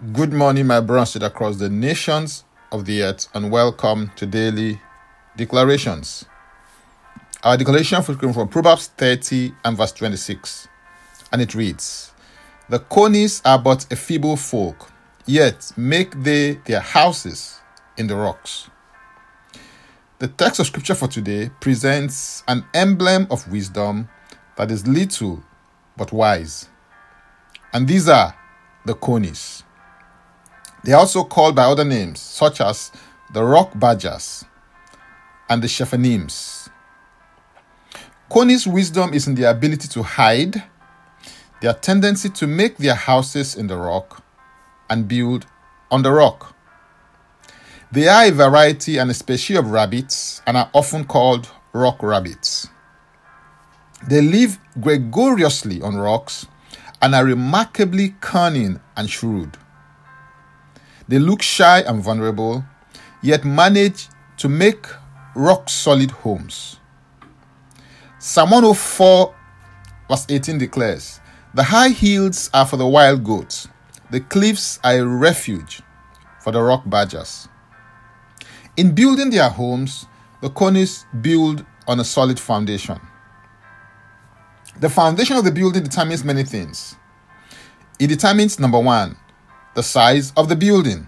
Good morning, my brothers across the nations of the earth, and welcome to daily declarations. Our declaration is from Proverbs 30 and verse 26, and it reads The conies are but a feeble folk, yet make they their houses in the rocks. The text of scripture for today presents an emblem of wisdom that is little but wise. And these are the conies. They are also called by other names, such as the rock badgers and the shephanims. Conies' wisdom is in their ability to hide, their tendency to make their houses in the rock, and build on the rock. They are a variety and a species of rabbits and are often called rock rabbits. They live gregariously on rocks and are remarkably cunning and shrewd. They look shy and vulnerable, yet manage to make rock solid homes. Psalm 104, verse 18 declares The high hills are for the wild goats, the cliffs are a refuge for the rock badgers. In building their homes, the conies build on a solid foundation. The foundation of the building determines many things. It determines number one, the size of the building.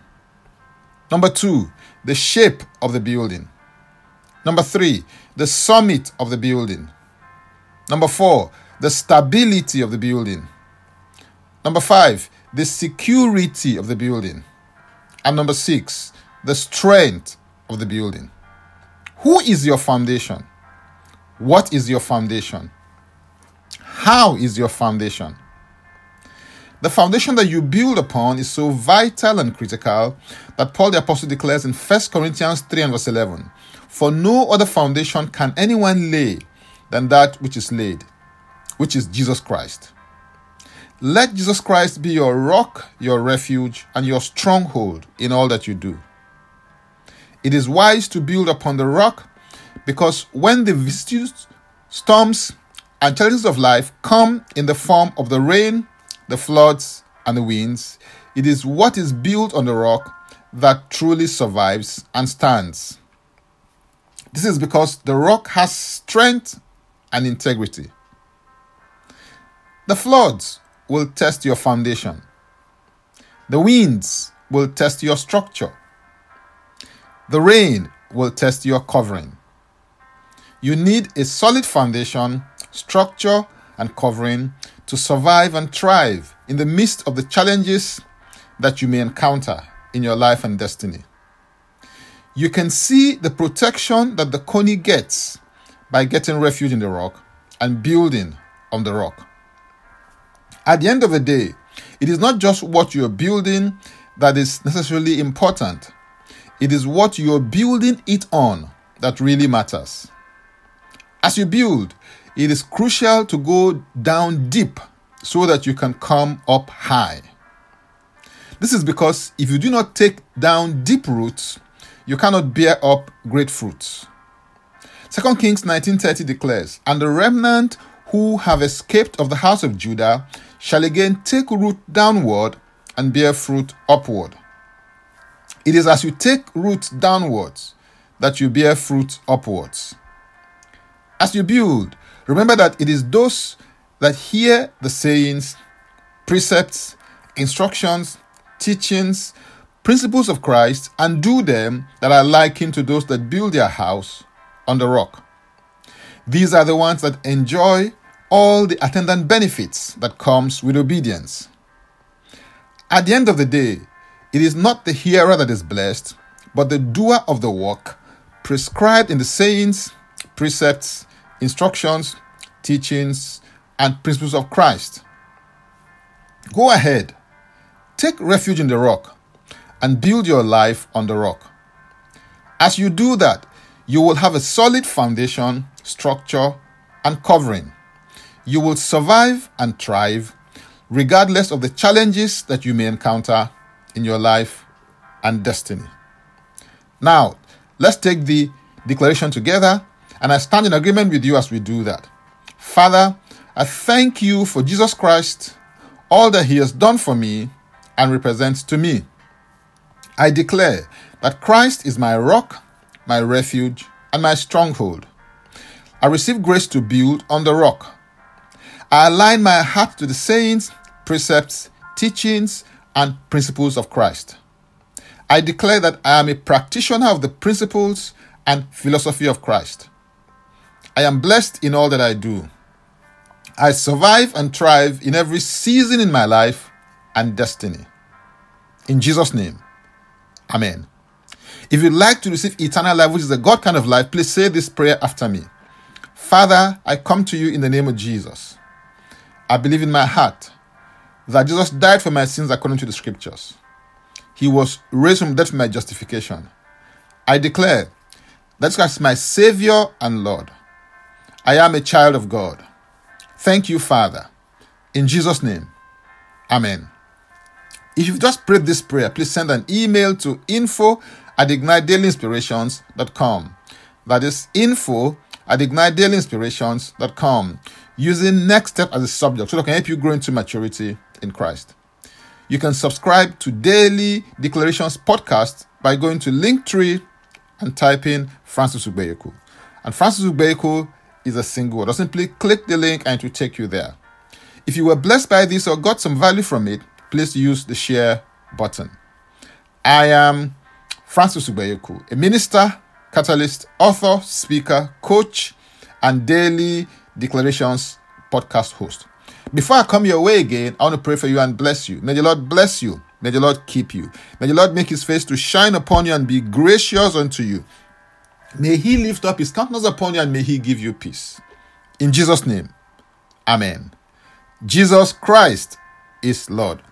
Number two, the shape of the building. Number three, the summit of the building. Number four, the stability of the building. Number five, the security of the building. And number six, the strength of the building. Who is your foundation? What is your foundation? How is your foundation? The foundation that you build upon is so vital and critical that Paul the Apostle declares in 1 Corinthians 3 and verse 11 For no other foundation can anyone lay than that which is laid, which is Jesus Christ. Let Jesus Christ be your rock, your refuge, and your stronghold in all that you do. It is wise to build upon the rock because when the vicissitudes, storms, and challenges of life come in the form of the rain, the floods, and the winds, it is what is built on the rock that truly survives and stands. This is because the rock has strength and integrity. The floods will test your foundation. The winds will test your structure. The rain will test your covering. You need a solid foundation, structure, and covering to survive and thrive in the midst of the challenges that you may encounter in your life and destiny. You can see the protection that the coney gets by getting refuge in the rock and building on the rock. At the end of the day, it is not just what you're building that is necessarily important, it is what you're building it on that really matters. As you build, it is crucial to go down deep so that you can come up high. This is because if you do not take down deep roots, you cannot bear up great fruits. 2 Kings 19:30 declares, "And the remnant who have escaped of the house of Judah shall again take root downward and bear fruit upward." It is as you take root downwards that you bear fruit upwards. As you build, remember that it is those that hear the sayings, precepts, instructions, teachings, principles of Christ, and do them that are likened to those that build their house on the rock. These are the ones that enjoy all the attendant benefits that comes with obedience. At the end of the day, it is not the hearer that is blessed, but the doer of the work prescribed in the sayings, precepts, instructions, teachings, and principles of Christ. Go ahead, take refuge in the rock, and build your life on the rock. As you do that, you will have a solid foundation, structure, and covering. You will survive and thrive regardless of the challenges that you may encounter in your life and destiny. Now, let's take the declaration together, and I stand in agreement with you as we do that. Father, I thank you for Jesus Christ, all that he has done for me, and represents to me. I declare that Christ is my rock, my refuge, and my stronghold. I receive grace to build on the rock. I align my heart to the sayings, precepts, teachings, and principles of Christ. I declare that I am a practitioner of the principles and philosophy of Christ. I am blessed in all that I do. I survive and thrive in every season in my life and destiny. In Jesus' name, Amen. If you'd like to receive eternal life, which is a God kind of life, please say this prayer after me. Father, I come to you in the name of Jesus. I believe in my heart that Jesus died for my sins according to the scriptures. He was raised from death for my justification. I declare that God is my Savior and Lord. I am a child of God. Thank you, Father. In Jesus' name, Amen. If you've just prayed this prayer, please send an email to info at ignitedailyinspirations.com. That is info at ignitedailyinspirations.com using next step as a subject so that I can help you grow into maturity in Christ. You can subscribe to Daily Declarations podcast by going to Linktree and typing in Francis Ubeyeku. And Francis Ubeyeku is a single word. Or simply click the link and it will take you there. If you were blessed by this or got some value from it, please use the share button. I am Francis Ubeyeku, a minister, catalyst, author, speaker, coach, and daily declarations podcast host. Before I come your way again, I want to pray for you and bless you. May the Lord bless you. May the Lord keep you. May the Lord make his face to shine upon you and be gracious unto you. May he lift up his countenance upon you and may he give you peace. In Jesus' name, Amen. Jesus Christ is Lord.